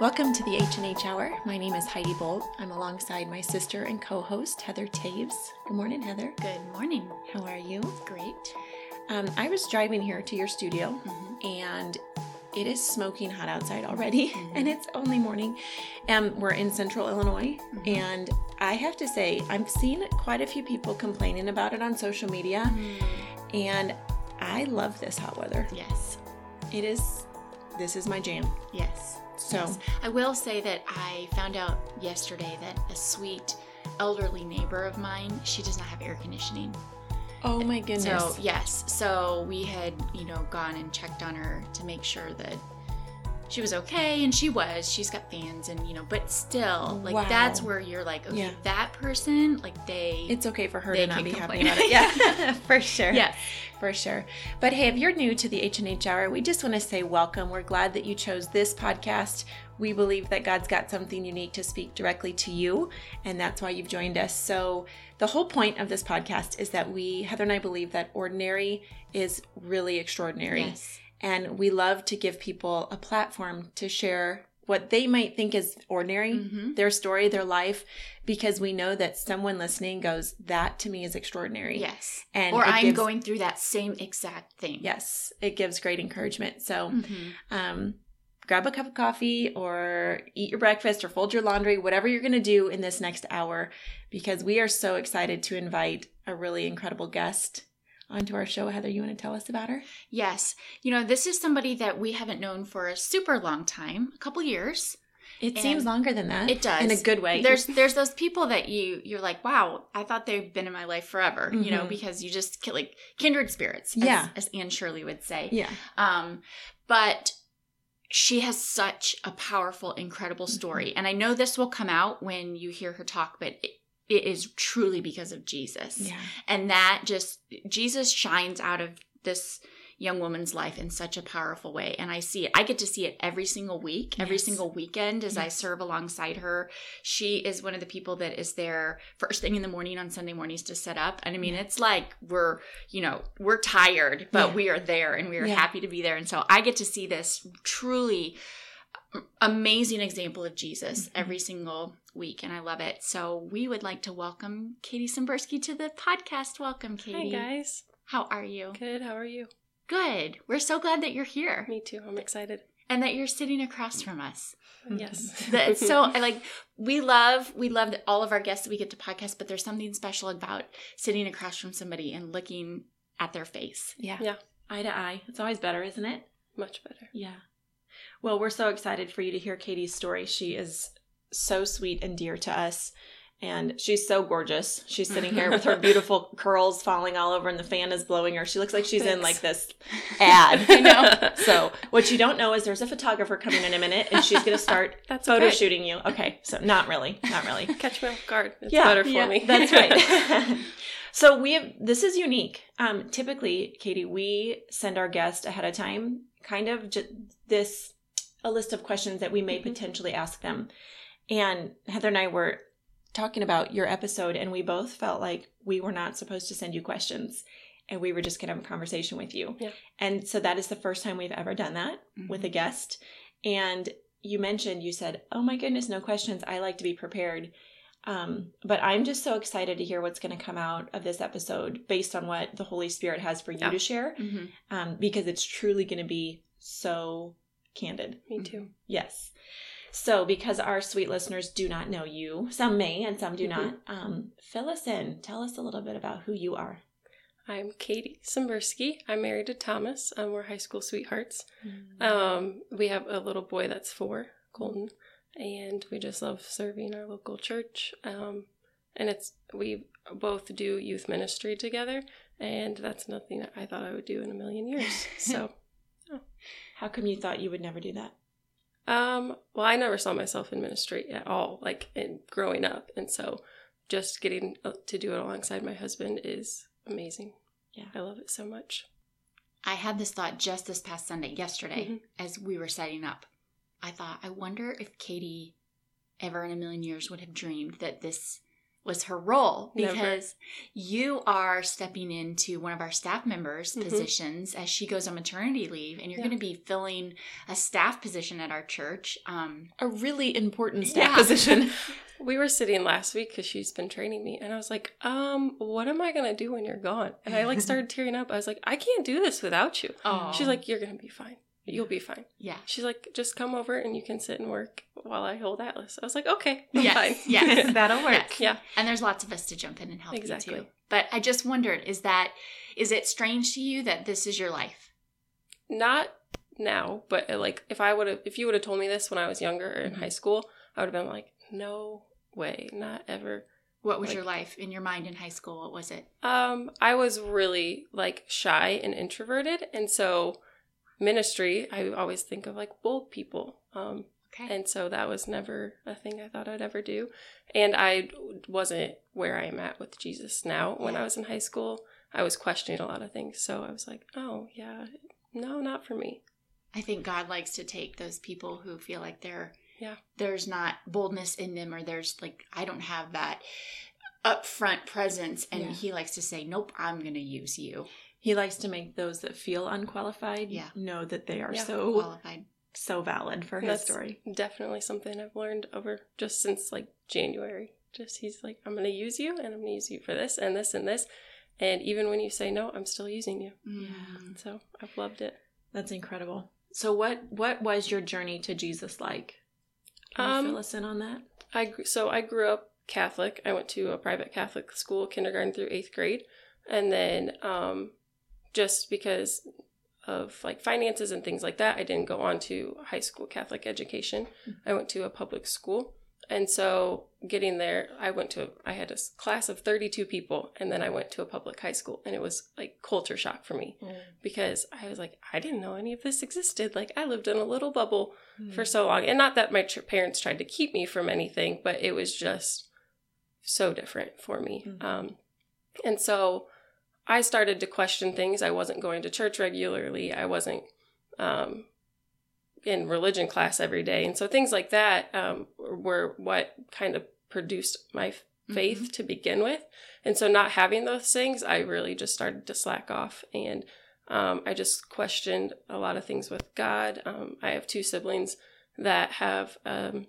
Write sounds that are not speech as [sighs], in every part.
Welcome to the H&H Hour. My name is Heidi Bolt. I'm alongside my sister and co-host Heather Taves. Good morning, Heather. Good morning. How are you? Great. Um, I was driving here to your studio, Mhm. and it is smoking hot outside already, [laughs] Mhm. and it's only morning. Um, we're in Central Illinois, Mhm. and I have to say, I've seen quite a few people complaining about it on social media, and I love this hot weather. Yes. It is. This is my jam. Yes. So. Yes. I will say that I found out yesterday that a sweet elderly neighbor of mine, she does not have air conditioning. Oh my goodness. So, yes. So we had, you know, gone and checked on her to make sure that she was okay and she was. She's got fans and, you know, but still, like Wow. that's where you're like, okay, Yeah. that person, like they it's okay for her to not can be happy about it. Yeah, [laughs] [laughs] for sure. yeah for sure. But hey, if you're new to the H&H Hour, we just want to say welcome. We're glad that you chose this podcast. We believe that God's got something unique to speak directly to you, and that's why you've joined us. So, the whole point of this podcast is that we, Heather and I, believe that ordinary is really extraordinary. Yes. And we love to give people a platform to share what they might think is ordinary, Mhm. their story, their life, because we know that someone listening goes, That to me is extraordinary. Yes. And or I'm gives- going through that same exact thing. Yes, it gives great encouragement. So, Mhm. um, grab a cup of coffee or eat your breakfast or fold your laundry, whatever you're going to do in this next hour, because we are so excited to invite a really incredible guest onto our show. Heather, you want to tell us about her? Yes. You know, this is somebody that we haven't known for a super long time, a couple years. It And seems longer than that. It does. In a good way. There's [laughs] there's those people that you you're like, wow, I thought they've been in my life forever, you know, Mhm. because you just like kindred spirits, as, Yeah. as Anne Shirley would say. yeah. Um, but she has such a powerful, incredible Mm-hmm. story, and I know this will come out when you hear her talk, but it, it is truly because of Jesus Yeah. and that just jesus shines out of this young woman's life in such a powerful way and i see it i get to see it every single week every Yes. single weekend as i serve alongside her she is one of the people that is there first thing in the morning on sunday mornings to set up and i mean Yeah. it's like we're you know we're tired but Yeah. we are there and we are happy to be there and so i get to see this truly amazing example of jesus Mhm. every single week and i love it so we would like to welcome Caiti Symbersky to the podcast welcome Caiti. Hi guys. how are you Good. How are you? good we're so glad that you're here Me too. I'm excited. and that you're sitting across from us Mhm. Yes. [laughs] [laughs] that's so I like we love we love that all of our guests that we get to podcast but there's something special about sitting across from somebody and looking at their face Yeah. Yeah. Eye to eye. It's always better, isn't it? much better. Yeah. Well, we're so excited for you to hear Caiti's story. She is so sweet and dear to us. And she's so gorgeous. She's sitting here with her [laughs] beautiful curls falling all over, and the fan is blowing her. She looks like she's in like this ad. [laughs] I know. so, what you don't know is there's a photographer coming in a minute, and she's going to start [laughs] That's photo okay. shooting you. Okay, so not really, not really. Catch me off guard. It's Yeah, better for yeah, me. That's right. so we have this is unique. Um, typically, Caiti, we send our guest ahead of time, kind of just this a list of questions that we may Mhm. potentially ask them. And Heather and I were talking about your episode, and we both felt like we were not supposed to send you questions, and we were just gonna have a conversation with you. Yeah. And so that is the first time we've ever done that with a Mm-hmm. guest. And you mentioned, you said, Oh my goodness, no questions. I like to be prepared. Um, but I'm just so excited to hear what's going to come out of this episode based on what the Holy Spirit has for you Yeah. to share, Mhm. um, because it's truly going to be so candid. me too. Yes. So, because our sweet listeners do not know you, some may and some do Mhm. not, um, fill us in. Tell us a little bit about who you are. I'm Caiti Symbersky. I'm married to Thomas. Um, we're high school sweethearts. Um, we have a little boy that's four, Colton, and we just love serving our local church. Um, and it's we both do youth ministry together, and that's nothing that I thought I would do in a million years. [laughs] So, How come you thought you would never do that? um, well, I never saw myself in ministry at all, like in growing up, and so just getting uh, to do it alongside my husband is amazing. Yeah. I love it so much. I had this thought just this past Sunday, yesterday, Mhm. as we were setting up. I thought, I wonder if Caiti ever in a million years would have dreamed that this was her role Never. because you are stepping into one of our staff members' Mhm. positions as she goes on maternity leave, and you're Yeah. going to be filling a staff position at our church. Um, A really important staff Yeah. position. [laughs] We were sitting last week because she's been training me, and I was like, um, what am I gonna do when you're gone? And I like started tearing up. I was like, I can't do this without you. oh, She's like, you're gonna be fine. You'll be fine. yeah. She's like, just come over and you can sit and work while I hold Atlas. I was like, okay, I'm Yes, fine. yes. [laughs] That'll work. Yes. Yeah. And there's lots of us to jump in and help Exactly. you too. But I just wondered, is that is it strange to you that this is your life? Not now, but uh, like if I would have, if you would have told me this when I was younger or in Mhm. high school, I would have been like, no way, not ever. What was Like- your life in your mind in high school? What was it? Um, I was really like shy and introverted, and so ministry, I always think of like bold people. Um, Okay. and so that was never a thing I thought I'd ever do. And I wasn't where I am at with Jesus now. When I was in high school, I was questioning a lot of things. So I was like, oh, yeah, no, not for me. I think God likes to take those people who feel like they're Yeah. there's not boldness in them or there's like I don't have that upfront presence and Yeah. he likes to say, Nope, I'm gonna use you. He likes to make those that feel unqualified Yeah. know that they are Yeah. so Qualified. so valid for his That's story. Definitely something I've learned over just since like January. Just he's like, I'm going to use you and I'm going to use you for this and this and this. And even when you say no, I'm still using you. Mm. So I've loved it. That's incredible. So what what was your journey to Jesus like? Can you Um, fill us in on that? I so I grew up Catholic. I went to a private Catholic school, kindergarten through eighth grade, and then um, just because of like finances and things like that, I didn't go on to high school Catholic education. I went to a public school, and so getting there, I went to I had a class of thirty two people, and then I went to a public high school, and it was like culture shock for me because I was like, I didn't know any of this existed. Like I lived in a little bubble for so long and not that my tr- parents tried to keep me from anything but it was just so different for me Mhm. um, and so i started to question things. I wasn't going to church regularly. I wasn't um, in religion class every day. And so things like that um, were what kind of produced my f- faith to begin with. And so not having those things i really just started to slack off. And um, I just questioned a lot of things with God. Um, I have two siblings that have um,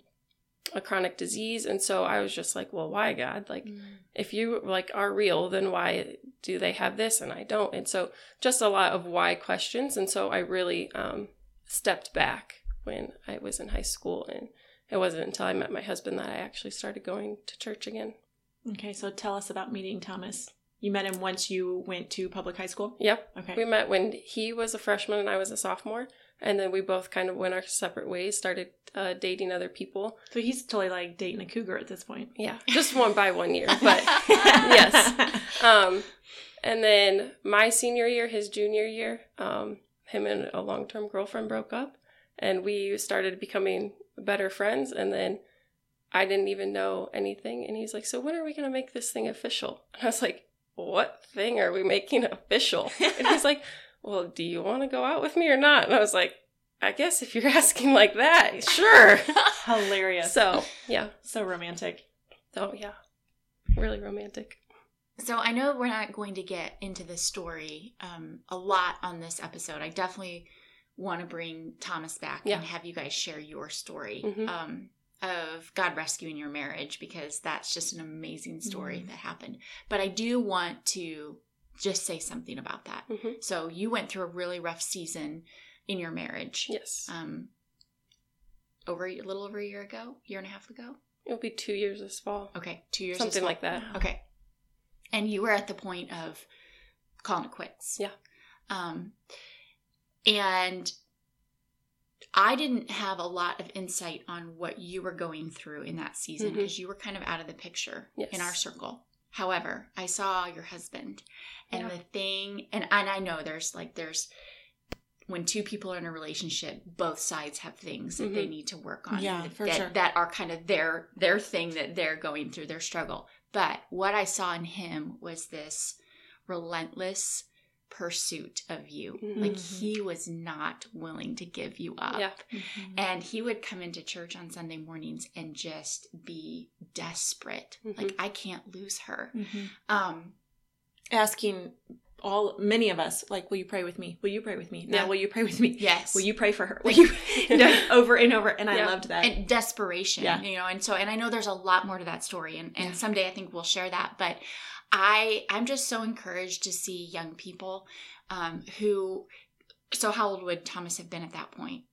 a chronic disease, and so I was just like, "Well, why God? Like, if you like are real, then why do they have this and I don't?" And so, just a lot of why questions. And so, I really um, stepped back when I was in high school, and it wasn't until I met my husband that I actually started going to church again. Okay, so tell us about meeting Thomas. You met him once you went to public high school? Yep, Okay. We met when he was a freshman and I was a sophomore, and then we both kind of went our separate ways, started uh, dating other people. So he's totally like dating a cougar at this point. Yeah, just one by one year, but [laughs] yes. Um, and then my senior year, his junior year, um, him and a long term girlfriend broke up, and we started becoming better friends. And then I didn't even know anything, and he's like, "So when are we gonna make this thing official?" And I was like, "What thing are we making official?" And he's [laughs] like, "Well, do you want to go out with me or not?" And I was like, "I guess if you're [laughs] asking like that, sure." [laughs] Hilarious. So, so yeah, so romantic. oh yeah, really romantic. So I know we're not going to get into this story um, a lot on this episode. I definitely want to bring Thomas back Yeah. and have you guys share your story Mhm. um, of God rescuing your marriage because that's just an amazing story Mhm. that happened. But I do want to just say something about that. hmm So you went through a really rough season in your marriage. Yes. Um, over a little over a year ago, year and a half ago. It'll be two years this fall. Okay, two years. Something like that. Okay, and you were at the point of calling it quits. Yeah. Um, and I didn't have a lot of insight on what you were going through in that season because you were kind of out of the picture Yes. in our circle. However, I saw your husband, and Yeah. the thing, and and I know there's like there's when two people are in a relationship, both sides have things that they Mhm. need to work on. Yeah, that, for that, sure. that are kind of their their thing that they're going through, their struggle. But what I saw in him was this relentless pursuit of you. Mhm. Like he was not willing to give you up. Yeah. Mm-hmm. And he would come into church on Sunday mornings and just be desperate. Mhm. Like I can't lose her. Mm-hmm. Um Asking all many of us, like, will you pray with me? Will you pray with me? Now, Yeah. will you pray with me? yes. Will you pray for her? Will [laughs] you like, [laughs] over and over? And I loved that. and desperation Yeah. you know and so and i know there's a lot more to that story and, and Yeah. someday i think we'll share that but i i'm just so encouraged to see young people um who so how old would thomas have been at that point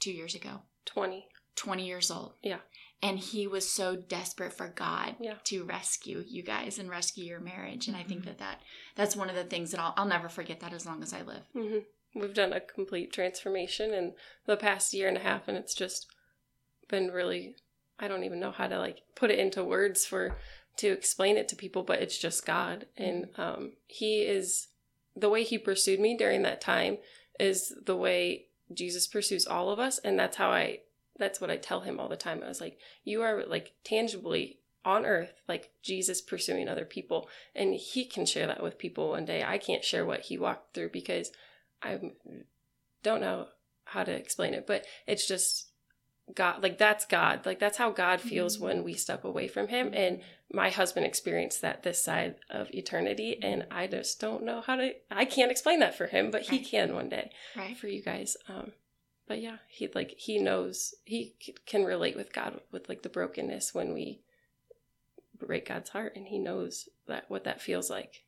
two years ago 20. 20 years old Yeah. and he was so desperate for god Yeah. to rescue you guys and rescue your marriage and i think Mhm. that that that's one of the things that i'll, I'll never forget that as long as i live hmm We've done a complete transformation in the past year and a half, and it's just been really. I don't even know how to like put it into words for to explain it to people, but it's just God, and um, He is the way He pursued me during that time is the way Jesus pursues all of us, and that's how I. That's what I tell him all the time. I was like, you are like tangibly on earth, like Jesus pursuing other people, and He can share that with people one day. I can't share what He walked through because I don't know how to explain it, but it's just God. Like that's God. Like that's how God feels Mhm. when we step away from Him. And my husband experienced that this side of eternity, and I just don't know how to. I can't explain that for him, but he Right. can one day right for you guys. Um, but yeah, he like he knows he c- can relate with God with like the brokenness when we break God's heart, and he knows that what that feels like.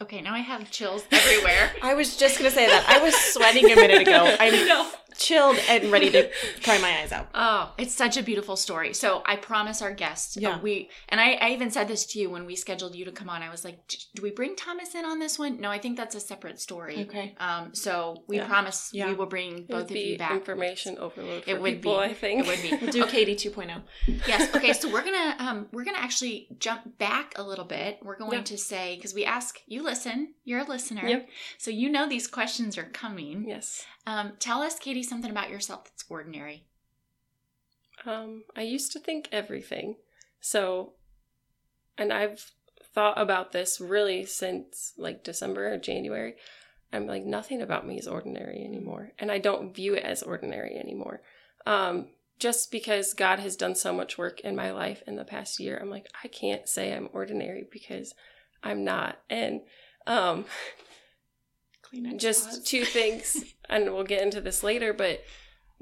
okay now i have chills everywhere [laughs] I was just gonna say that. I was sweating a minute ago. [laughs] I'm know. Chilled and ready to [laughs] cry my eyes out. Oh, it's such a beautiful story. So I promise our guests, uh, Yeah. we and I, I even said this to you when we scheduled you to come on. I was like, do we bring Thomas in on this one? No, I think that's a separate story. Okay. Um, so we Yeah. promise Yeah. we will bring It both would of be you back. information overload for It would people. be. I think It would be. We'll do Caiti oh. 2.0. yes. [laughs] Okay. So we're gonna um we're gonna actually jump back a little bit. We're going Yeah. to say because we ask you listen, you're a listener, Yep. so you know these questions are coming. yes. Um, tell us, Caiti, something about yourself that's ordinary. Um, I used to think everything. So, and I've thought about this really since like December or January. I'm like, nothing about me is ordinary anymore. And I don't view it as ordinary anymore. Um, just because God has done so much work in my life in the past year, I'm like, I can't say I'm ordinary because I'm not. And um, [laughs] Kleenex just pause. two things [laughs] and we'll get into this later but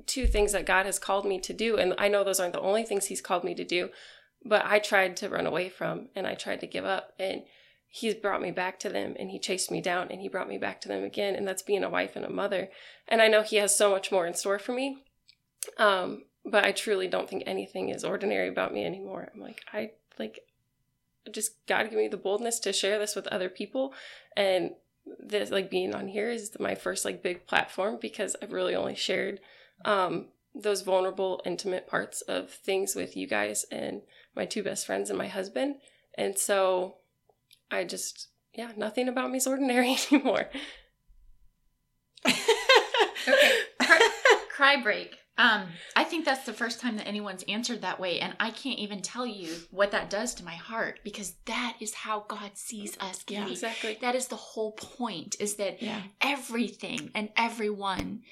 two things that god has called me to do and i know those aren't the only things he's called me to do but i tried to run away from and i tried to give up and he's brought me back to them and he chased me down and he brought me back to them again and that's being a wife and a mother and i know he has so much more in store for me um but i truly don't think anything is ordinary about me anymore i'm like i like just god give me the boldness to share this with other people and this like being on here is my first like big platform because I've really only shared um those vulnerable intimate parts of things with you guys and my two best friends and my husband and so I just yeah nothing about me is ordinary [laughs] anymore [laughs] Okay. Cry, cry break. Um, I think that's the first time that anyone's answered that way, and I can't even tell you what that does to my heart because that is how God sees us, Yeah. Exactly That is the whole point: is that yeah. everything and everyone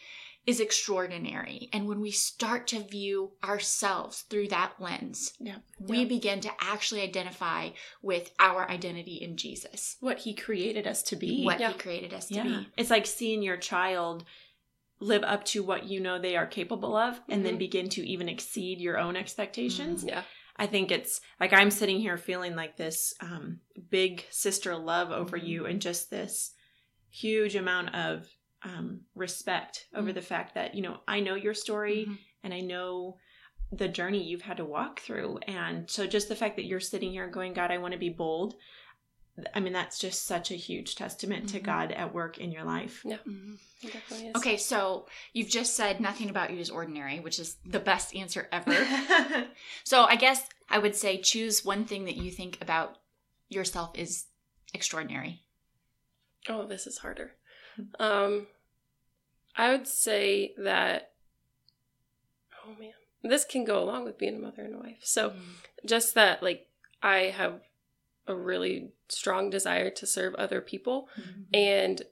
is extraordinary, and when we start to view ourselves through that lens, Yeah. we Yeah. begin to actually identify with our identity in Jesus, What he created us to be. what Yeah. He created us to be. It's like seeing your child live up to what you know they are capable of and then Mhm. begin to even exceed your own expectations. yeah I think it's like I'm sitting here feeling like this um, big sister love over Mhm. you and just this huge amount of um, respect over Mhm. the fact that, you know, I know your story Mhm. and I know the journey you've had to walk through. And so just the fact that you're sitting here going, God, I want to be bold. I mean, that's just such a huge testament to Mhm. God at work in your life. Yeah. it definitely Okay, so you've just said nothing about you is ordinary, which is the best answer ever. [laughs] so I guess I would say choose one thing that you think about yourself is extraordinary. Oh, this is harder. Um, I would say that. Oh man, this can go along with being a mother and a wife. So just that, like, I have a really strong desire to serve other people, Mm-hmm. and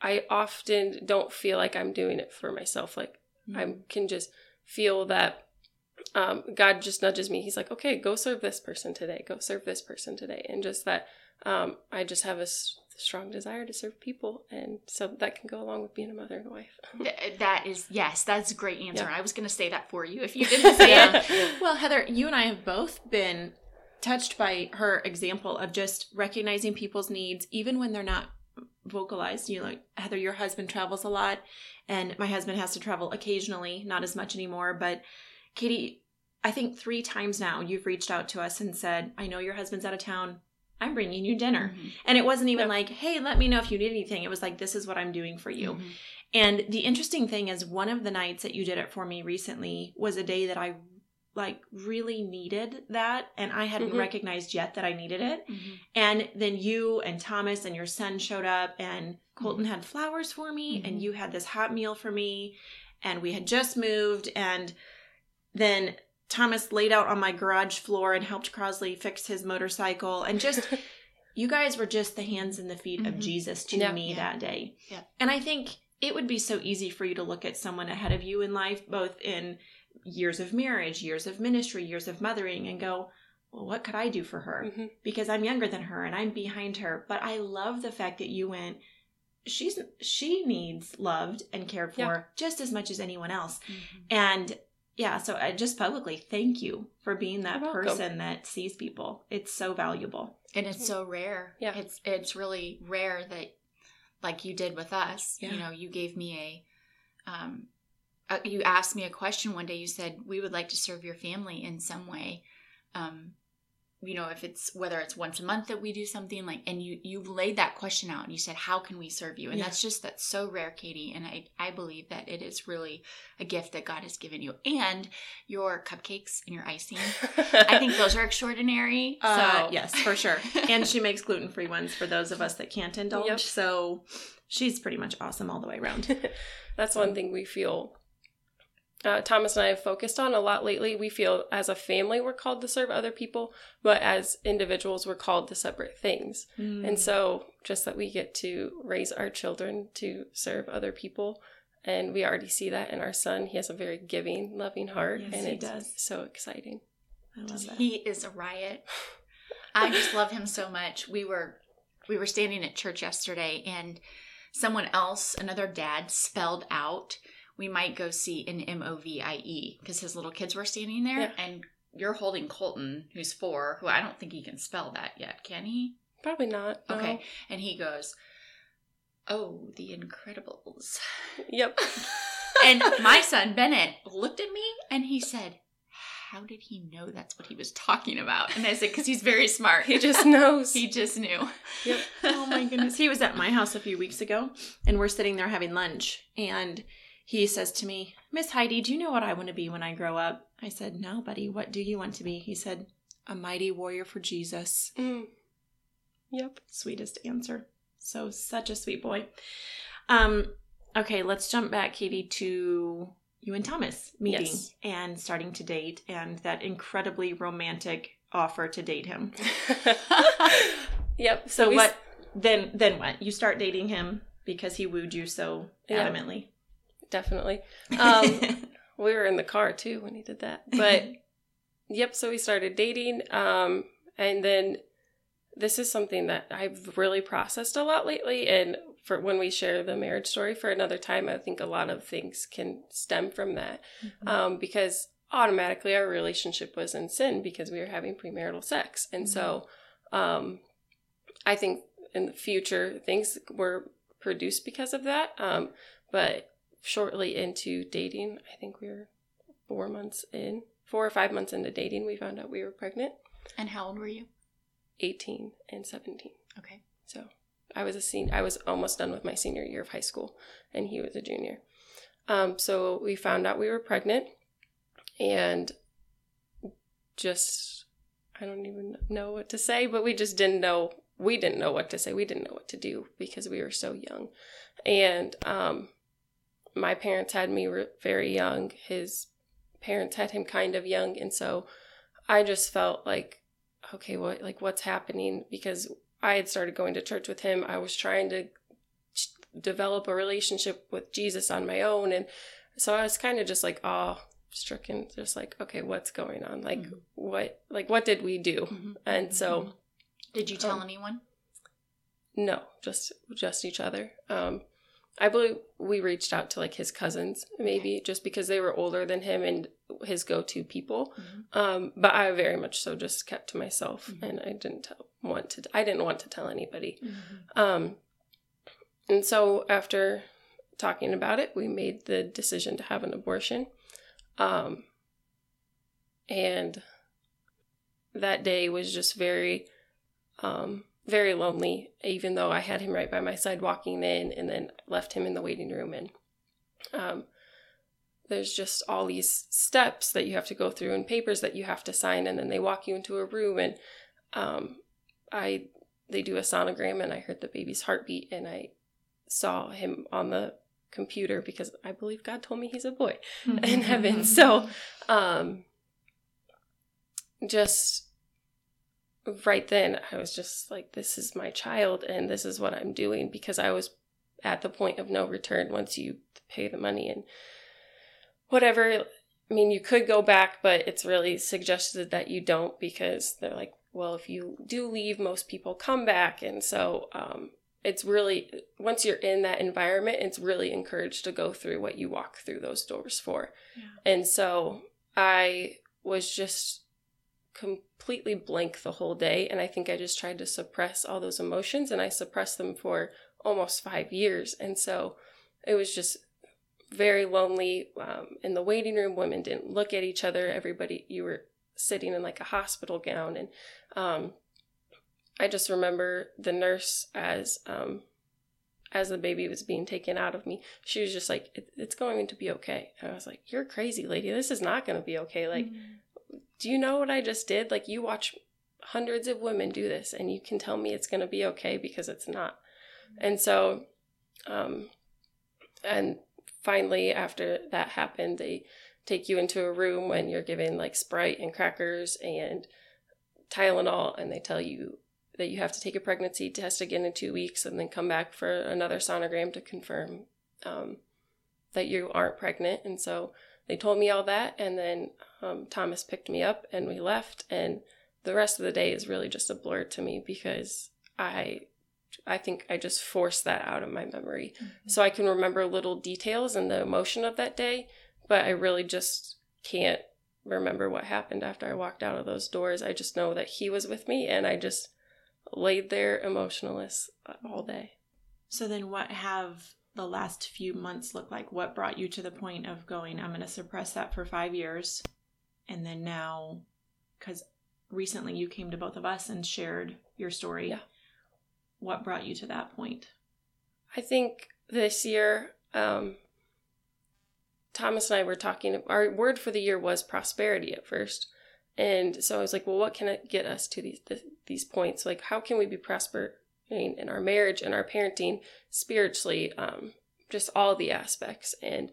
I often don't feel like I'm doing it for myself. Like Mm-hmm. I can just feel that um, God just nudges me. He's like, okay, go serve this person today. Go serve this person today. And just that um, I just have a s- strong desire to serve people. And so that can go along with being a mother and a wife. [laughs] Th- that is yes, that's a great answer. Yeah. I was going to say that for you if you didn't say [laughs] it. Well, Heather, you and I have both been touched by her example of just recognizing people's needs, even when they're not vocalized. You know, like Heather, your husband travels a lot, and my husband has to travel occasionally, not as much anymore. But Caiti, I think three times now you've reached out to us and said, I know your husband's out of town. I'm bringing you dinner. Mhm. And it wasn't even Yep. like, hey, let me know if you need anything. It was like, this is what I'm doing for you. Mhm. And the interesting thing is, one of the nights that you did it for me recently was a day that I like really needed that, and I hadn't Mhm. recognized yet that I needed it. Mhm. And then you and Thomas and your son showed up, and Colton had flowers for me, and you had this hot meal for me, and we had just moved, and then Thomas laid out on my garage floor and helped Crosley fix his motorcycle, and just [laughs] you guys were just the hands and the feet of Mhm. Jesus to Yeah. me Yeah. that day. Yeah. And I think it would be so easy for you to look at someone ahead of you in life, both in years of marriage, years of ministry, years of mothering, and go, well, what could I do for her? Mhm. Because I'm younger than her and I'm behind her. But I love the fact that you went, she's she needs loved and cared for Yeah. just as much as anyone else. Mhm. And yeah, so I just publicly thank you for being that person that sees people. It's so valuable. And it's so rare. Yeah. It's it's really rare that like you did with us. Yeah. You know, you gave me a um uh, you asked me a question one day. You said we would like to serve your family in some way. Um you know, if it's whether it's once a month that we do something like and you you laid that question out and you said how can we serve you? And Yeah. that's just that's so rare, Caiti, and I I believe that it is really a gift that God has given you. And your cupcakes and your icing. [laughs] I think those are extraordinary. Uh, so yes, for sure. and she makes gluten free ones for those of us that can't indulge. Yep. So she's pretty much awesome all the way around. [laughs] That's one thing we feel. Uh, Thomas and I have focused on a lot lately. We feel as a family we're called to serve other people, but as individuals we're called to separate things. Mm. And so, just that we get to raise our children to serve other people, and we already see that in our son. He has a very giving, loving heart, Yes, and he it's does. so exciting. I love that. He is a riot. [laughs] I just love him so much. We were we were standing at church yesterday and someone else, another dad, spelled out we might go see an M O V I E because his little kids were standing there Yeah. and you're holding Colton, who's four, who I don't think he can spell that yet, can he? Probably not. no. Okay. And he goes, Oh, the Incredibles. Yep. [laughs] And my son Bennett looked at me and he said, How did he know that's what he was talking about? And I said, Because he's very smart. he just knows. [laughs] He just knew. Yep. [laughs] oh my goodness. He was at my house a few weeks ago and we're sitting there having lunch and he says to me, Miss Heidi, do you know what I want to be when I grow up? I said, No, buddy, what do you want to be? He said, A mighty warrior for Jesus. Mm. Yep. Sweetest answer. So such a sweet boy. Um, okay, let's jump back, Caiti, to you and Thomas meeting Yes. and starting to date and that incredibly romantic offer to date him. [laughs] yep. So we- what then then what? You start dating him because he wooed you so adamantly. Definitely. [laughs] Um, we were in the car too when he did that. But [laughs] yep, so we started dating. Um, and then this is something that I've really processed a lot lately. And for when we share the marriage story for another time, I think a lot of things can stem from that. Um, because automatically our relationship was in sin because we were having premarital sex. And so um, I think in the future things were produced because of that. Um, but shortly into dating, I think we were four months in, four or five months into dating, we found out we were pregnant, and how old were you? 18 and 17. Okay. So I was a senior. I was almost done with my senior year of high school, and he was a junior. Um, so we found out we were pregnant, and just I don't even know what to say, but we just didn't know. We didn't know what to say. We didn't know what to do because we were so young, and um, my parents had me re- very young. His parents had him kind of young, and so I just felt like, okay, what like what's happening? Because I had started going to church with him. I was trying to develop a relationship with Jesus on my own. And so I was kind of just like, oh, stricken, just like, okay, what's going on? Like, Mhm. what, like, what did we do? Mhm. And so, Did you tell Um, anyone? no, just, just each other. Um, I believe we reached out to like his cousins, maybe just because they were older than him and his go-to people. Mhm. Um, but I very much so just kept to myself, Mhm. and I didn't tell, want to. I didn't want to tell anybody. Um, and so after talking about it, we made the decision to have an abortion. Um, and that day was just very, um, very lonely, even though I had him right by my side walking in and then left him in the waiting room. And um, there's just all these steps that you have to go through and papers that you have to sign. And then they walk you into a room and um, I they do a sonogram and I heard the baby's heartbeat and I saw him on the computer because I believe God told me he's a boy in heaven. So, um, just right then, I was just like, this is my child and this is what I'm doing because I was at the point of no return once you pay the money and whatever. I mean, you could go back, but it's really suggested that you don't because they're like, well, if you do leave, most people come back. And so, um, it's really once you're in that environment it's really encouraged to go through what you walk through those doors for Yeah. and so i was just completely blank the whole day and i think i just tried to suppress all those emotions and i suppressed them for almost five years and so it was just very lonely um, in the waiting room women didn't look at each other everybody you were sitting in like a hospital gown and um, I just remember the nurse as um as the baby was being taken out of me. She was just like, it, "It's going to be okay." And I was like, "You're crazy, lady. This is not going to be okay. Like, do you know what I just did? Like, you watch hundreds of women do this, and you can tell me it's going to be okay because it's not." And so, um, and finally, after that happened, they take you into a room when you're given like Sprite and crackers and Tylenol, and they tell you that you have to take a pregnancy test again in two weeks and then come back for another sonogram to confirm um, that you aren't pregnant. And so they told me all that, and then um, Thomas picked me up and we left. And the rest of the day is really just a blur to me because I. I think I just forced that out of my memory. So I can remember little details and the emotion of that day, but I really just can't remember what happened after I walked out of those doors. I just know that he was with me and I just laid there emotionless all day. So then what have the last few months look like? What brought you to the point of going, I'm going to suppress that for five years? And then now, because recently you came to both of us and shared your story. Yeah. What brought you to that point? I think this year, um, Thomas and I were talking. Our word for the year was prosperity at first, and so I was like, "Well, what can it get us to these these points? Like, how can we be prospering in our marriage and our parenting, spiritually, um, just all the aspects?" And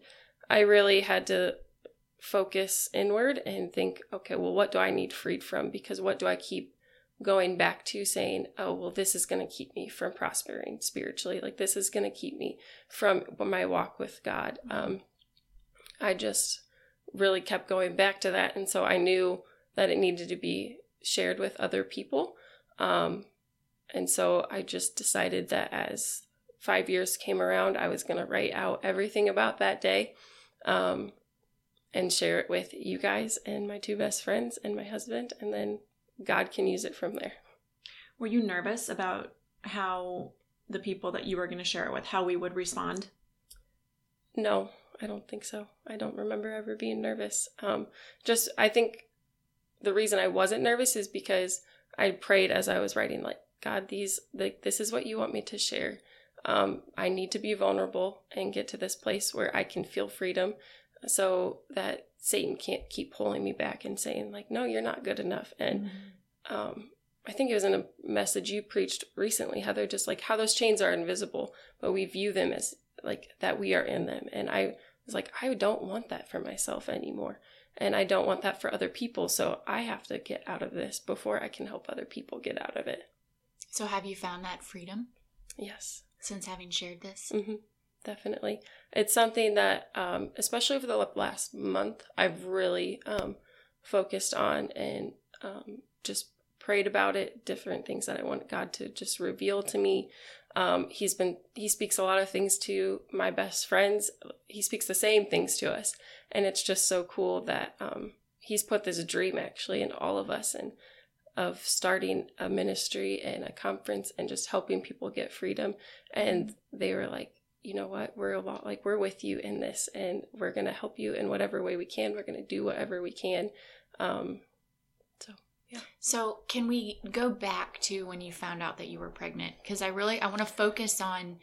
I really had to focus inward and think, "Okay, well, what do I need freed from? Because what do I keep going back to saying, oh, well, this is going to keep me from prospering spiritually. Like, this is going to keep me from my walk with God. Um, I just really kept going back to that. And so I knew that it needed to be shared with other people. Um, and so I just decided that as five years came around, I was going to write out everything about that day um, and share it with you guys and my two best friends and my husband. And then God can use it from there. Were you nervous about how the people that you were going to share it with, how we would respond? No, I don't think so. I don't remember ever being nervous. Um, just, I think the reason I wasn't nervous is because I prayed as I was writing, like, God, these, like, this is what you want me to share. Um, I need to be vulnerable and get to this place where I can feel freedom so that Satan can't keep pulling me back and saying, like, no, you're not good enough. And um, I think it was in a message you preached recently, Heather, just like how those chains are invisible, but we view them as like that we are in them. And I was like, I don't want that for myself anymore. And I don't want that for other people. So I have to get out of this before I can help other people get out of it. So have you found that freedom? Yes. since having shared this? hmm definitely. It's something that, um, especially over the last month, I've really um, focused on and um, just prayed about it. Different things that I want God to just reveal to me. Um, he's been he speaks a lot of things to my best friends. He speaks the same things to us, and it's just so cool that um, he's put this dream actually in all of us and of starting a ministry and a conference and just helping people get freedom. And they were like, you know what, we're a lot like we're with you in this, and we're gonna help you in whatever way we can. We're gonna do whatever we can. Um, so yeah. So, can we go back to when you found out that you were pregnant? Because I really I want to focus on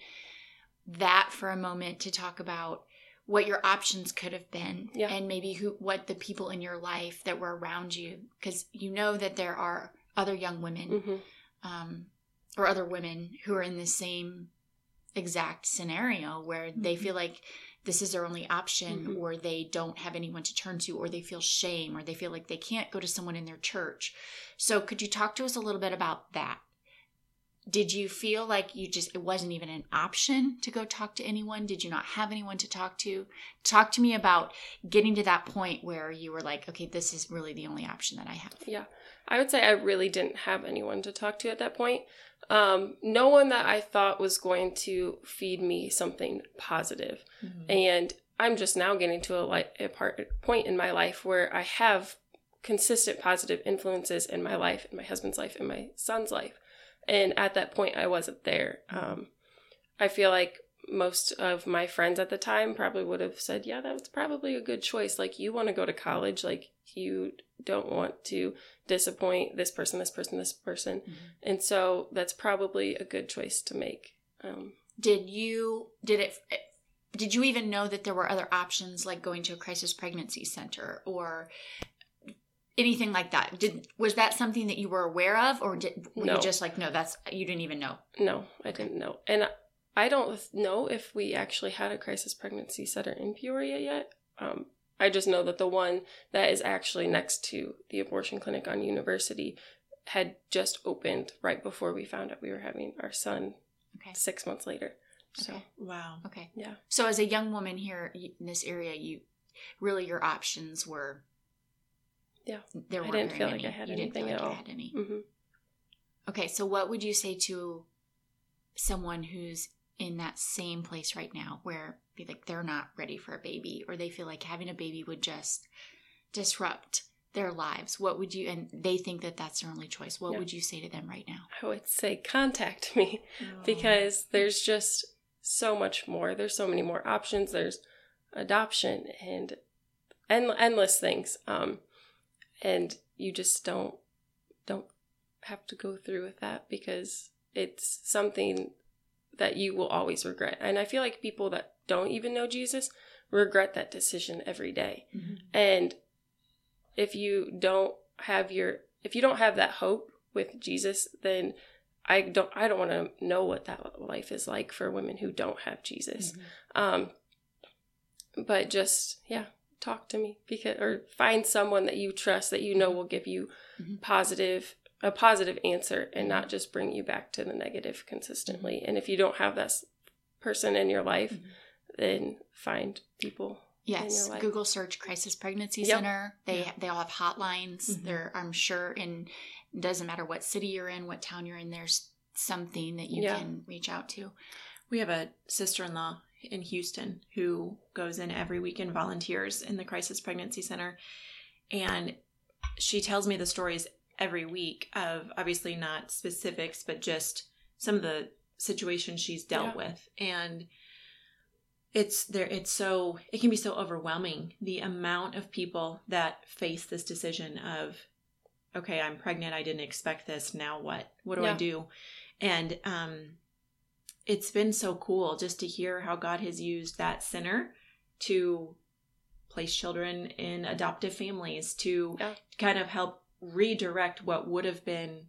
that for a moment to talk about what your options could have been Yeah. and maybe who what the people in your life that were around you because you know that there are other young women hmm um, or other women who are in the same exact scenario where they Mhm. feel like this is their only option Mhm. or they don't have anyone to turn to or they feel shame or they feel like they can't go to someone in their church so could you talk to us a little bit about that did you feel like you just it wasn't even an option to go talk to anyone did you not have anyone to talk to talk to me about getting to that point where you were like okay this is really the only option that i have Yeah. I would say I really didn't have anyone to talk to at that point. Um, no one that I thought was going to feed me something positive. Mhm. And I'm just now getting to a, li- a part, point in my life where I have consistent positive influences in my life, in my husband's life, in my son's life. And at that point, I wasn't there. Um, I feel like most of my friends at the time probably would have said, Yeah, that was probably a good choice. Like, you want to go to college, like, you don't want to disappoint this person, this person, this person. Mhm. And so that's probably a good choice to make. Um, did you did it did you even know that there were other options like going to a crisis pregnancy center or anything like that did was that something that you were aware of or did were No. you just like no that's you didn't even know No, I didn't know. And I don't know if we actually had a crisis pregnancy center in Peoria yet. Um, I just know that the one that is actually next to the abortion clinic on University had just opened right before we found out we were having our son okay six months later. So, Okay. Wow. okay yeah. so as a young woman here in this area you really your options were Yeah. there I didn't feel like many. I had you didn't feel like at all. had any hmm Okay, so what would you say to someone who's in that same place right now where be like they're not ready for a baby or they feel like having a baby would just disrupt their lives? What would you and they think that that's their only choice. What would you say to them right now? I would say contact me because there's just so much more. There's so many more options. There's adoption and end- endless things. Um, and you just don't don't have to go through with that because it's something that you will always regret. And I feel like people that don't even know Jesus regret that decision every day. Mhm. And if you don't have your if you don't have that hope with Jesus, then I don't I don't want to know what that life is like for women who don't have Jesus. Mhm. Um but just yeah, talk to me because or find someone that you trust that you know will give you Mhm. positive a positive answer and not just bring you back to the negative consistently. And if you don't have that person in your life, Mhm. then find people in Yes, your life. Google search crisis pregnancy Yep. center. They Yeah. they all have hotlines. Mhm. There, I'm sure, and it doesn't matter what city you're in, what town you're in. There's something that you Yeah. can reach out to. We have a sister in Houston who goes in every week and volunteers in the Crisis Pregnancy Center. And she tells me the stories every week of obviously not specifics, but just some of the situations she's dealt Yeah. with. And it's there it's so it can be so overwhelming the amount of people that face this decision of okay i'm pregnant i didn't expect this now what what do i do and um it's been so cool just to hear how god has used that center to place children in adoptive families to Yeah. kind of help redirect what would have been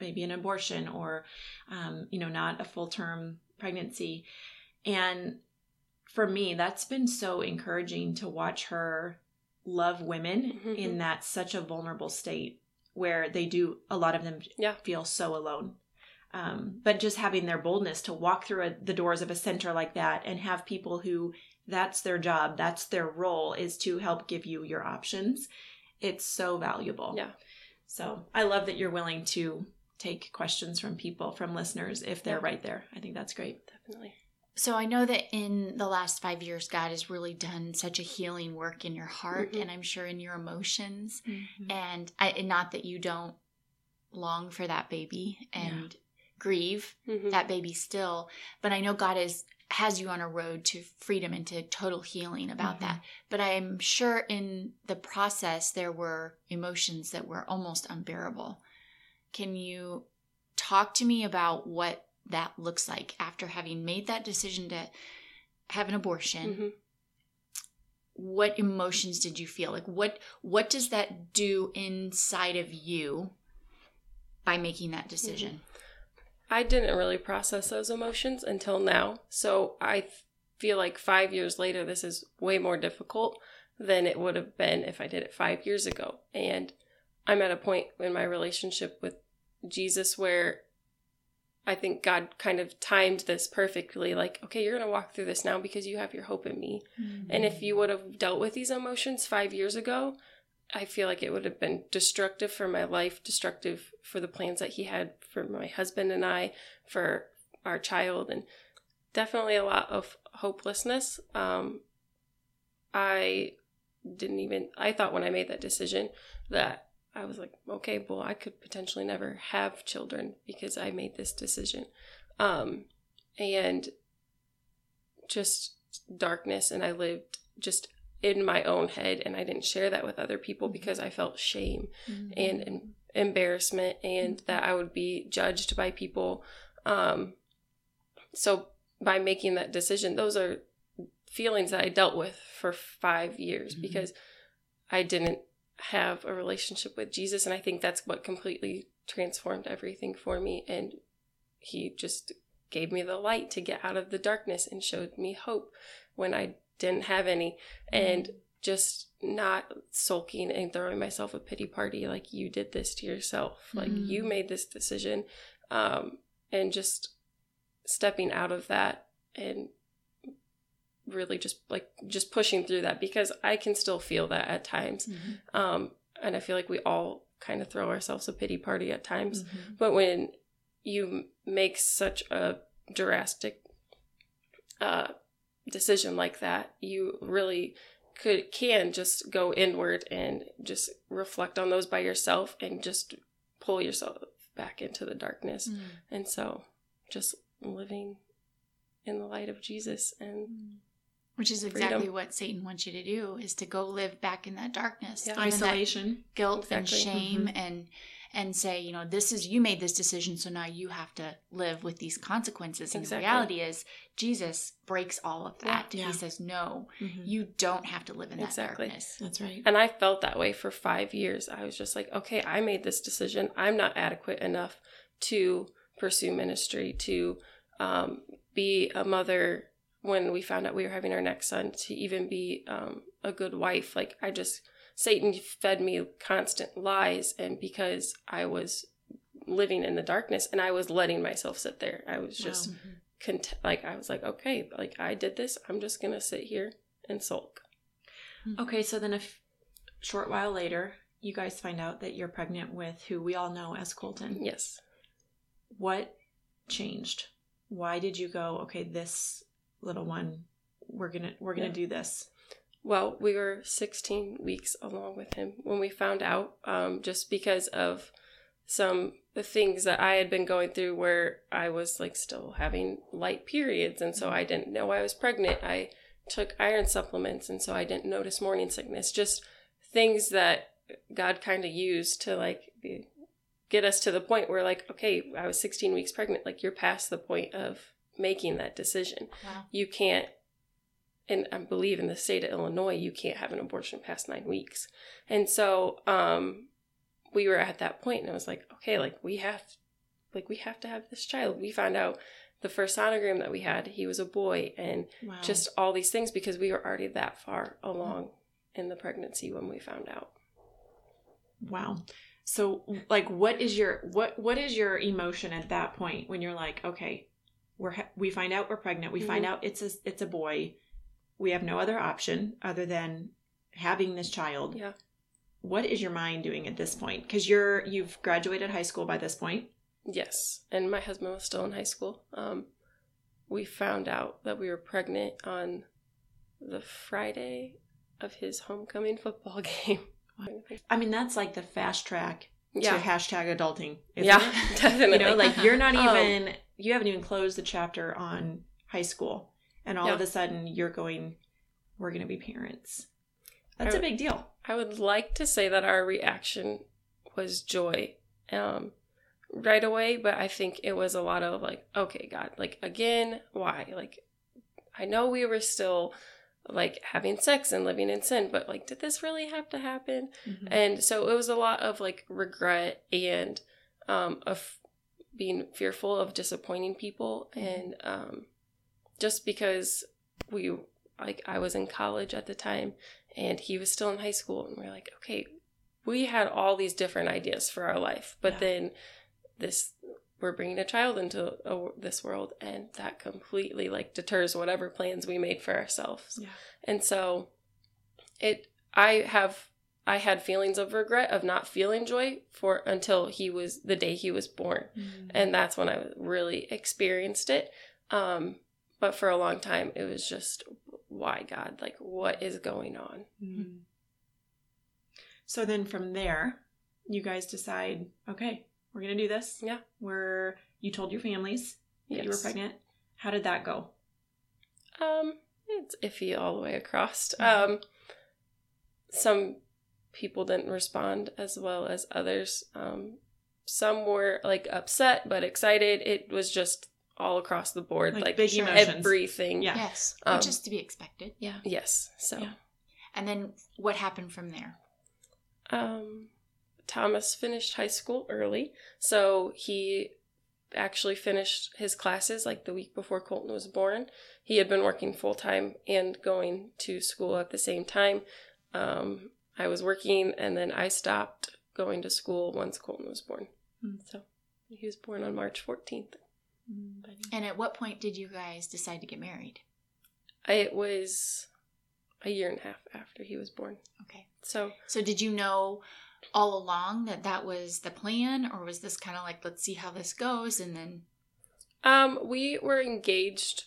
maybe an abortion or um, you know not a full term pregnancy and for me that's been so encouraging to watch her love women Mhm. in that such a vulnerable state where they do a lot of them Yeah. feel so alone Um, but just having their boldness to walk through a, the doors of a center like that and have people who that's their job, that's their role is to help give you your options. It's so valuable. Yeah. So I love that you're willing to take questions from people, from listeners, if they're Yeah. right there. I think that's great. Definitely. So I know that in the last five years, God has really done such a healing work in your heart, Mhm. and I'm sure in your emotions. Mm-hmm. And I, and not that you don't long for that baby and grieve Mhm. that baby still, but I know God is has you on a road to freedom and to total healing about Mhm. that. But I'm sure in the process there were emotions that were almost unbearable. Can you talk to me about what that looks like after having made that decision to have an abortion? Mhm. What emotions did you feel? Like what what does that do inside of you by making that decision? I didn't really process those emotions until now. So I feel like five years later, this is way more difficult than it would have been if I did it five years ago. And I'm at a point in my relationship with Jesus where I think God kind of timed this perfectly. Like, okay, you're going to walk through this now because you have your hope in me. And if mm-hmm. you would have dealt with these emotions five years ago, I feel like it would have been destructive for my life, destructive for the plans that he had for my husband and I, for our child, and definitely a lot of hopelessness. Um, I didn't even, I thought when I made that decision that I was like, okay, well, I could potentially never have children because I made this decision. Um, and just darkness, and I lived just in my own head, and I didn't share that with other people because I felt shame Mm-hmm. and, and embarrassment and that I would be judged by people. Um, so by making that decision, those are feelings that I dealt with for five years Mhm. because I didn't have a relationship with Jesus. And I think that's what completely transformed everything for me. And he just gave me the light to get out of the darkness and showed me hope when I didn't have any. And just not sulking and throwing myself a pity party like you did this to yourself like Mhm. you made this decision um and just stepping out of that and really just like just pushing through that because i can still feel that at times Mm-hmm. um and i feel like we all kind of throw ourselves a pity party at times Mm-hmm. but when you make such a drastic uh, decision like that, you really could can just go inward and just reflect on those by yourself and just pull yourself back into the darkness. Mm. And so, just living in the light of Jesus and Which is Freedom. exactly what Satan wants you to do is to go live back in that darkness. Yeah. even that Isolation. guilt and Exactly. shame and and say, you know, this is you made this decision, so now you have to live with these consequences. And the reality is Jesus breaks all of that. Yeah. He says, No, Mhm. you don't have to live in that Exactly. darkness. That's right. And I felt that way for five years. I was just like, okay, I made this decision. I'm not adequate enough to pursue ministry, to um, be a mother when we found out we were having our next son, to even be um, a good wife. Like, I just, Satan fed me constant lies. And because I was living in the darkness and I was letting myself sit there, I was just Wow. cont- like, I was like, okay, like I did this. I'm just going to sit here and sulk. Hmm. Okay, so then a f- short while later, you guys find out that you're pregnant with who we all know as Colton. Yes. What changed? Why did you go, okay, this little one, we're gonna we're gonna Yeah. do this? Well, we were 16 weeks along with him when we found out, um, just because of some the things that I had been going through where I was like still having light periods. And so I didn't know I was pregnant. I took iron supplements. And so I didn't notice morning sickness. Just things that God kind of used to like get us to the point where, like, okay, I was 16 weeks pregnant. Like, you're past the point of making that decision Wow. you can't and I believe in the state of Illinois you can't have an abortion past nine weeks. And so um we were at that point and I was like, okay, like we have like we have to have this child. We found out the first sonogram that we had, he was a boy and Wow. just all these things because we were already that far along in the pregnancy when we found out. wow. So like what is your what what is your emotion at that point when you're like, okay, we're we find out we're pregnant, we find out it's a it's a boy. We have no other option other than having this child. Yeah. What is your mind doing at this point? Cuz you're you've graduated high school by this point. Yes, and my husband was still in high school. Um, we found out that we were pregnant on the Friday of his homecoming [laughs] football game. I mean, that's like the fast track to Yeah, hashtag adulting. yeah, it? [laughs] definitely. You know, like you're not Um, even you haven't even closed the chapter on high school, and all Yeah. of a sudden you're going, we're going to be parents. That's I- a big deal. I would like to say that our reaction was joy um, right away, but I think it was a lot of like, okay, God, like again, why? Like, I know we were still like having sex and living in sin, but like, did this really have to happen? Mm-hmm. And so it was a lot of like regret and um, of being fearful of disappointing people, and um, just because we like I was in college at the time and he was still in high school, and we are like, okay, we had all these different ideas for our life, but Yeah. then this we're bringing a child into a, this world, and that completely like deters whatever plans we made for ourselves. Yeah. And so it I have I had feelings of regret of not feeling joy for until he was the day he was born. Mm-hmm. And that's when I really experienced it. Um but for a long time it was just why God? Like what is going on? Mhm. So then from there, you guys decide, okay, we're going to do this. Yeah. We're you told your families that you were pregnant. How did that go? Um, it's iffy all the way across. Mhm. Um, some people didn't respond as well as others. Um, some were like upset but excited. It was just all across the board, Like like, big emotions. everything. Yeah. Yes, Um, which is to be expected. Yeah. Yes. So, Yeah. And then what happened from there? um, Thomas finished high school early, so he actually finished his classes like the week before Colton was born. He had been working full time and going to school at the same time. Um, I was working, and then I stopped going to school once Colton was born. Mm. So he was born on March fourteenth. And at what point did you guys decide to get married? It was a year and a half after he was born. Okay. So So did you know all along that that was the plan, or was this kind of like, let's see how this goes, and then Um, we were engaged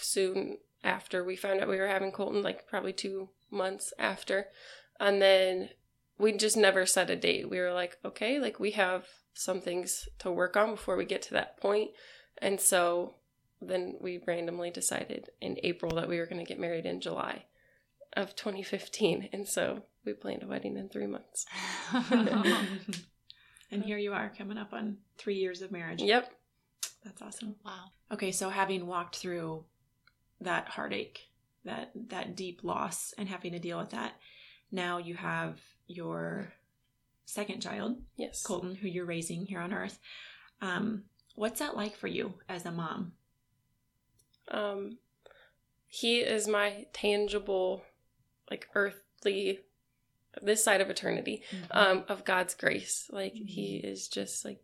soon after we found out we were having Colton, like probably two months after. And then we just never set a date. We were like, okay, like we have some things to work on before we get to that point. And so then we randomly decided in April that we were going to get married in July of 2015. And so we planned a wedding in three months. [laughs] and here you are coming up on three years of marriage. Yep. That's awesome. wow. Okay, so having walked through that heartache, that that deep loss and having to deal with that, now you have your second child, Yes. Colton, who you're raising here on earth. Um, what's that like for you as a mom? Um, he is my tangible, like earthly, this side of eternity, um, of God's grace. Like he is just like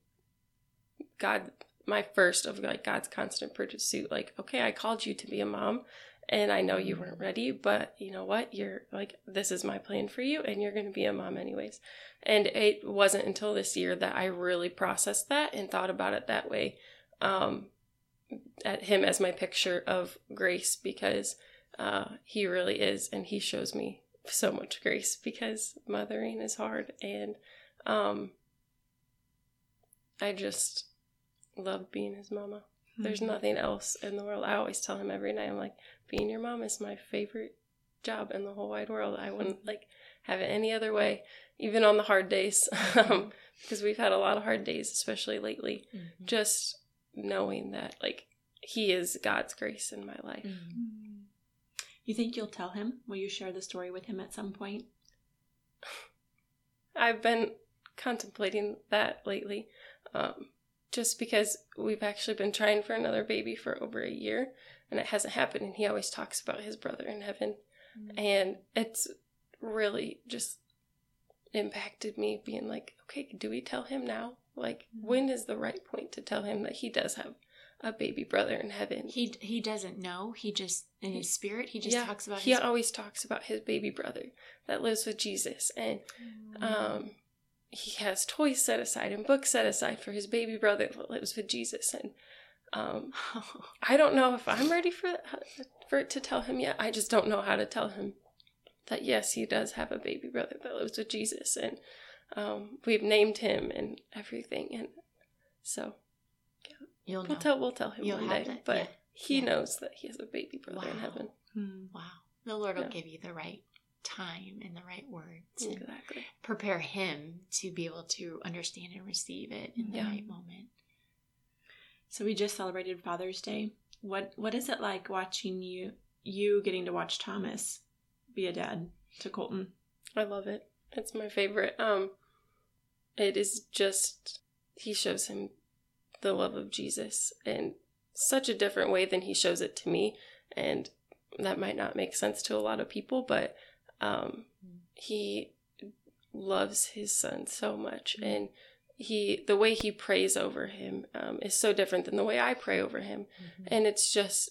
God, my first of like God's constant pursuit. Like, okay, I called you to be a mom, and I know you weren't ready, but you know what? You're like, this is my plan for you, and you're going to be a mom anyways. And it wasn't until this year that I really processed that and thought about it that way. Um, at him as my picture of grace because uh, he really is, and he shows me so much grace because mothering is hard, and um, I just love being his mama. There's Mhm. nothing else in the world. I always tell him every night, I'm like, being your mom is my favorite job in the whole wide world. I wouldn't like have it any other way, even on the hard days, [laughs] um, because we've had a lot of hard days, especially lately. Mm-hmm. Just knowing that, like, he is God's grace in my life. Mm-hmm. You think you'll tell him? Will you share the story with him at some point? [sighs] I've been contemplating that lately, um, just because we've actually been trying for another baby for over a year, and it hasn't happened. And he always talks about his brother in heaven, and it's really just impacted me being like, okay, do we tell him now? Like, Mm-hmm. when is the right point to tell him that he does have a baby brother in heaven? He he doesn't know. He just in his spirit. He just yeah, talks about. he his, always talks about his baby brother that lives with Jesus, and Mm-hmm. um, he has toys set aside and books set aside for his baby brother that lives with Jesus, and um, [laughs] I don't know if I'm ready for for it to tell him yet. I just don't know how to tell him that yes, he does have a baby brother that lives with Jesus, and um, we've named him and everything, and so yeah. You'll we'll tell we'll tell him You'll one day. that, But yeah. he Yeah. knows that he has a baby brother in Wow. heaven. wow. The Lord will give you the right time and the right words Exactly. Prepare him to be able to understand and receive it in the Yeah. right moment. So we just celebrated Father's Day. What what is it like watching you you getting to watch Thomas be a dad to Colton? I love it. It's my favorite. Um it is just he shows him the love of Jesus in such a different way than he shows it to me and that might not make sense to a lot of people but um he loves his son so much and he the way he prays over him um, is so different than the way I pray over him. And it's just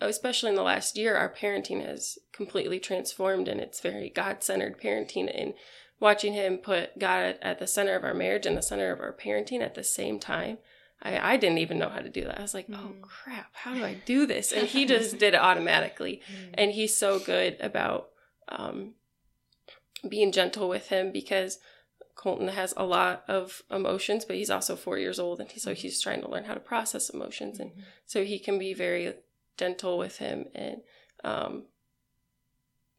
especially in the last year our parenting has completely transformed and it's very god-centered parenting and watching him put god at the center of our marriage and the center of our parenting at the same time i, I didn't even know how to do that. I was like oh Mhm. crap how do i do this? And he [laughs] just did it automatically. And he's so good about um, being gentle with him because Colton has a lot of emotions, but he's also four years old, and he, so he's trying to learn how to process emotions, and so he can be very gentle with him, and um,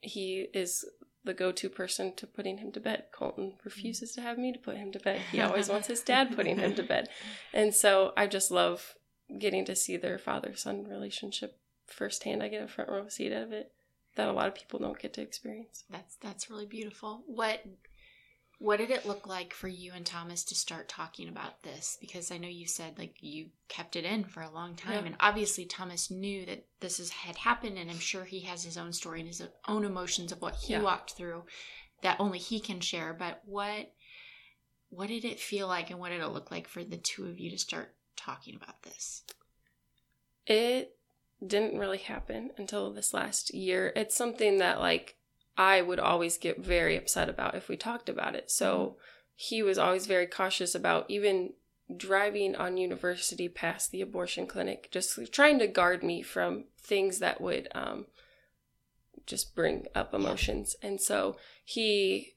he is the go-to person to putting him to bed. Colton refuses to have me to put him to bed. He always wants his dad putting him to [laughs] bed, and so I just love getting to see their father-son relationship firsthand. I get a front row seat of it that a lot of people don't get to experience. That's that's really beautiful. What what did it look like for you and Thomas to start talking about this? Because I know you said like you kept it in for a long time, Yeah. and obviously Thomas knew that this is, had happened, and I'm sure he has his own story and his own emotions of what he Yeah. walked through that only he can share. But what what did it feel like, and what did it look like for the two of you to start talking about this? It didn't really happen until this last year. It's something that like I would always get very upset about if we talked about it. So he was always very cautious about even driving on university past the abortion clinic, just trying to guard me from things that would um, just bring up emotions. And so he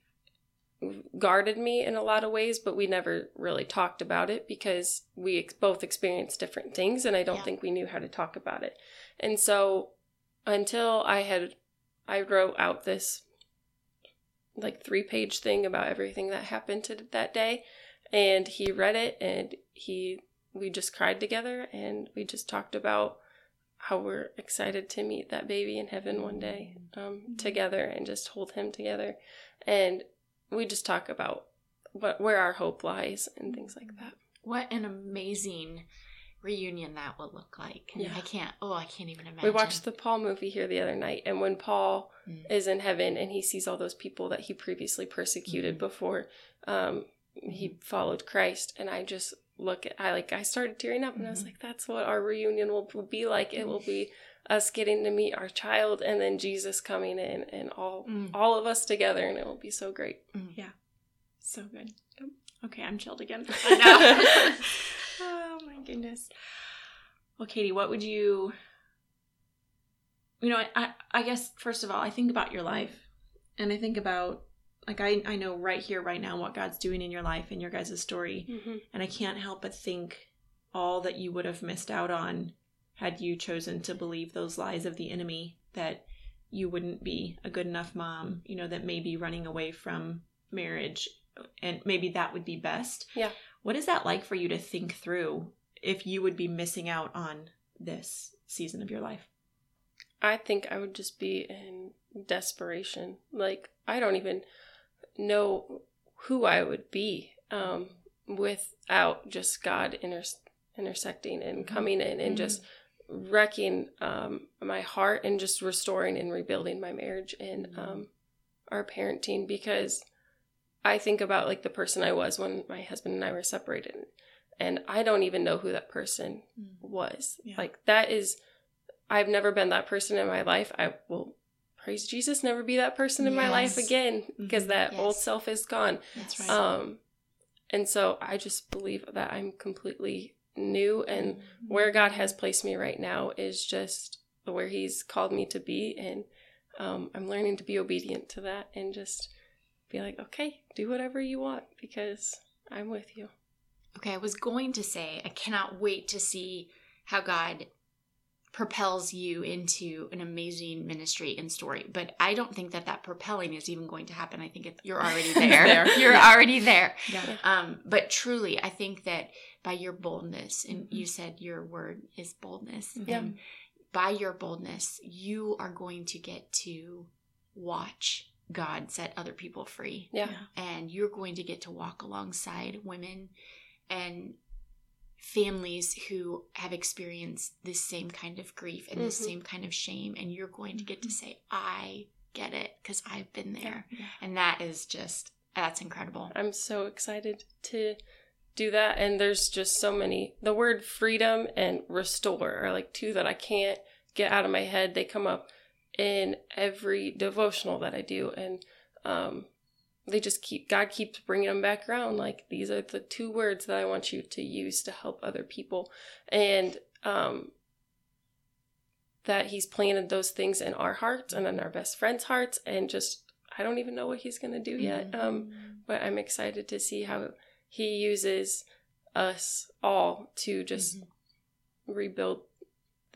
guarded me in a lot of ways, but we never really talked about it because we ex- both experienced different things, and I don't Yeah. think we knew how to talk about it. And so until I had, I wrote out this like three page thing about everything that happened to that day, and he read it, and he we just cried together, and we just talked about how we're excited to meet that baby in heaven one day um, together and just hold him together and we just talk about what where our hope lies and things like that. What an amazing reunion that will look like. Yeah. I can't. Oh, I can't even imagine. We watched the Paul movie here the other night, and when Paul Mm. is in heaven and he sees all those people that he previously persecuted Mhm. before um, he followed Christ, and I just look at I like I started tearing up, and I was Mhm. like, "That's what our reunion will be like. It will be us getting to meet our child, and then Jesus coming in, and all Mm. all of us together, and it will be so great." Yeah. So good. Okay, I'm chilled again. [laughs] I know. [laughs] oh my goodness. Well, Caiti, what would you? You know, I- I I guess first of all, I think about your life, and I think about like I I know right here, right now, what God's doing in your life and your guys' story, Mm-hmm. and I can't help but think all that you would have missed out on had you chosen to believe those lies of the enemy that you wouldn't be a good enough mom, you know, that maybe running away from marriage and maybe that would be best. Yeah. What is that like for you to think through if you would be missing out on this season of your life? I think I would just be in desperation. Like I don't even know who I would be um, without just God inter- intersecting and coming in and just wrecking um, my heart and just restoring and rebuilding my marriage and Mhm. um, our parenting because I think about like the person I was when my husband and I were separated, and I don't even know who that person Mm. was. Yeah. Like that is, I've never been that person in my life. I will praise Jesus, never be that person in my life again because Mhm. that old self is gone. That's right. Um, and so I just believe that I'm completely new, and where God has placed me right now is just where He's called me to be, and um, I'm learning to be obedient to that, and just be like, okay, do whatever you want because I'm with you. Okay, I was going to say I cannot wait to see how God propels you into an amazing ministry and story. But I don't think that that propelling is even going to happen. I think it, you're already [laughs] there. there. You're Yeah. already there. yeah. Um, but truly, I think that by your boldness, and Mhm. you said your word is boldness, Yeah. and by your boldness, you are going to get to watch God set other people free Yeah. and you're going to get to walk alongside women and families who have experienced this same kind of grief and this Mhm. same kind of shame and you're going to get to Mhm. say i get it because i've been there Yeah. and that is just that's incredible I'm so excited to do that. And there's just so many. The word freedom and restore are like two that I can't get out of my head. They come up in every devotional that I do. And um, they just keep, God keeps bringing them back around. Like, these are the two words that I want you to use to help other people. And um, that He's planted those things in our hearts and in our best friends' hearts. And just, I don't even know what He's going to do yet. Mhm. Um, but I'm excited to see how he uses us all to just rebuild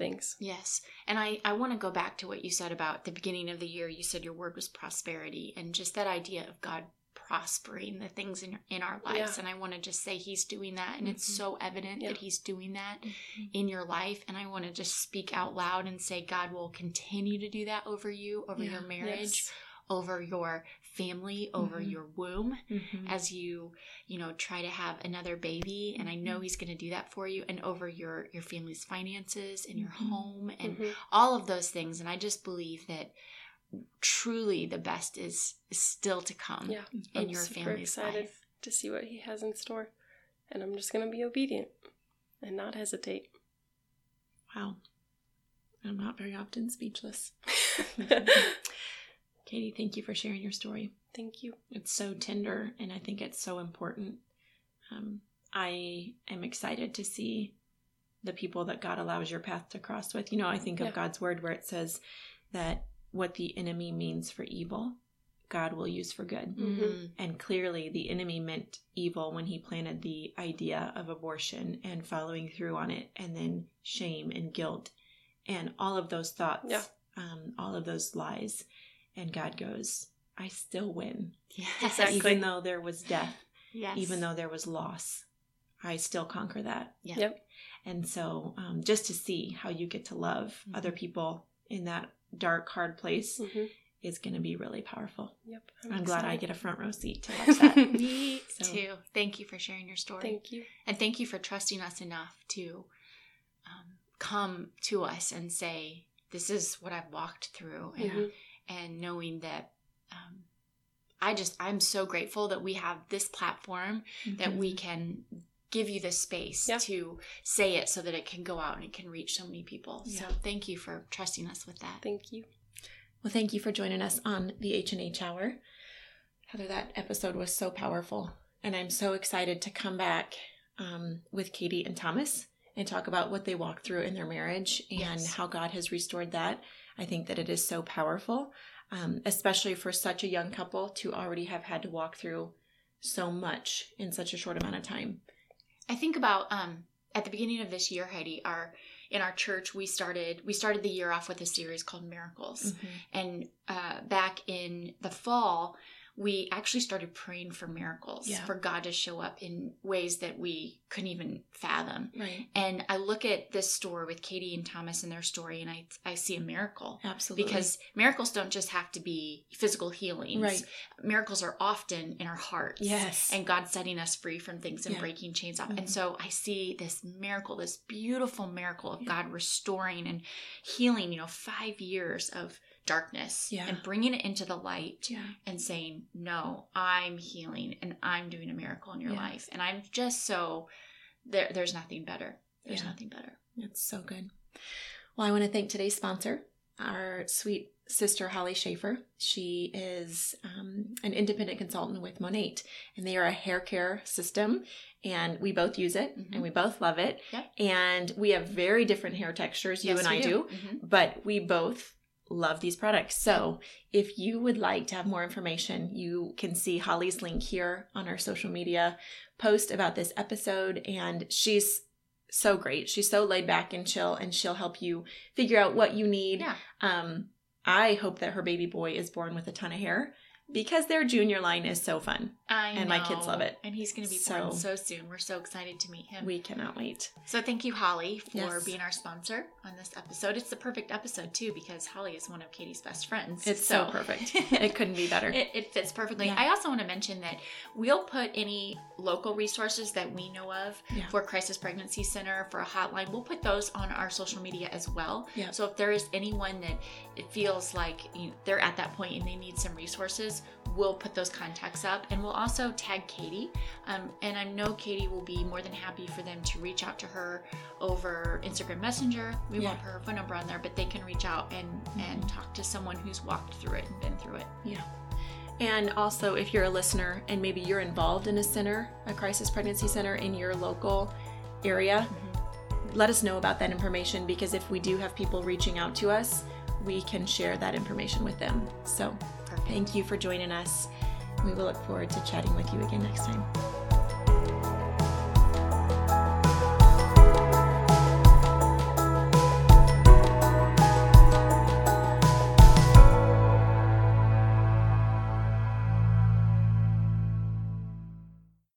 things. yes and i i want to go back to what you said about the beginning of the year you said your word was prosperity and just that idea of god prospering the things in, in our lives Yeah. and i want to just say he's doing that and it's Mhm. so evident Yeah. that he's doing that Mhm. in your life and i want to just speak out loud and say god will continue to do that over you over Yeah. your marriage Yes. Over your family over Mhm. your womb Mhm. as you you know try to have another baby and i know Mhm. he's going to do that for you and over your your family's finances and your Mhm. home and Mhm. all of those things and i just believe that truly the best is, is still to come Yeah. in I'm your super family's excited life to see what he has in store. And I'm just going to be obedient and not hesitate. Wow. I'm not very often speechless. [laughs] [laughs] Caiti, thank you for sharing your story. Thank you. It's so tender, and I think it's so important. Um, I am excited to see the people that God allows your path to cross with. You know, I think of Yeah. God's word where it says that what the enemy means for evil, God will use for good. Mhm. And clearly, the enemy meant evil when he planted the idea of abortion and following through on it, and then shame and guilt and all of those thoughts, Yeah. um, all of those lies. And God goes, I still win. yes Exactly. Even though there was death, yes even though there was loss, I still conquer that. Yeah. Yep. And so, um, just to see how you get to love Mhm. other people in that dark, hard place hmm is going to be really powerful. Yep. I'm, glad I get a front row seat to [laughs] watch that. me So- too thank you for sharing your story Thank you. And thank you for trusting us enough to um, come to us and say, This is what I've walked through. And, Mhm. And knowing that um, I just, I'm so grateful that we have this platform that we can give you the space Yeah. to say it so that it can go out and it can reach so many people. So thank you for trusting us with that. Thank you. Well, thank you for joining us on the H and H Hour. Heather, that episode was so powerful, and I'm so excited to come back um, with Caiti and Thomas and talk about what they walked through in their marriage and Yes. how God has restored that. I think that it is so powerful, um, especially for such a young couple to already have had to walk through so much in such a short amount of time. I think about um, at the beginning of this year, Heidi, our in our church we started we started the year off with a series called Miracles. And uh, back in the fall, we actually started praying for miracles, Yeah. for God to show up in ways that we couldn't even fathom. Right. And I look at this story with Caiti and Thomas and their story, and I, I see a miracle. Absolutely. Because miracles don't just have to be physical healings. Right. Miracles are often in our hearts. Yes. And God setting us free from things and Yeah. breaking chains off. Mhm. And so I see this miracle, this beautiful miracle of Yeah. God restoring and healing, you know, five years of darkness Yeah. and bringing it into the light Yeah. and saying, No, I'm healing and I'm doing a miracle in your Yes. life. And I'm just so there there's nothing better. There's Yeah. nothing better. It's so good. Well, I want to thank today's sponsor, our sweet sister Holly Schafer. She is um, an independent consultant with Monat, and they are a hair care system. And we both use it, Mhm. and we both love it. Yep. And we have very different hair textures, you Yes, and I we do, Mhm. but we both love these products. So if you would like to have more information, you can see Holly's link here on our social media post about this episode. And she's so great. She's so laid back and chill, and she'll help you figure out what you need. Yeah. Um, I hope that her baby boy is born with a ton of hair because their junior line is so fun. I And my kids love it. And he's going to be born So- so soon. We're so excited to meet him. We cannot wait. so thank you, Holly, for Yes. being our sponsor on this episode. It's the perfect episode too because Holly is one of Caiti's best friends. It's so, perfect. [laughs] It couldn't be better. It, it fits perfectly. Yeah. I also want to mention that we'll put any local resources that we know of Yeah. for Crisis Pregnancy Center, for a hotline, we'll put those on our social media as well. Yeah. So if there is anyone that it feels like you know, they're at that point and they need some resources, we'll put those contacts up and we'll also tag Caiti. Um, and I know Caiti will be more than happy for them to reach out to her over Instagram Messenger. We Yeah. won't put her phone number on there, but they can reach out and, and talk to someone who's walked through it and been through it. Yeah. And also, if you're a listener and maybe you're involved in a center, a crisis pregnancy center in your local area, let us know about that information because if we do have people reaching out to us, we can share that information with them. So, Perfect. thank you for joining us. We will look forward to chatting with you again next time.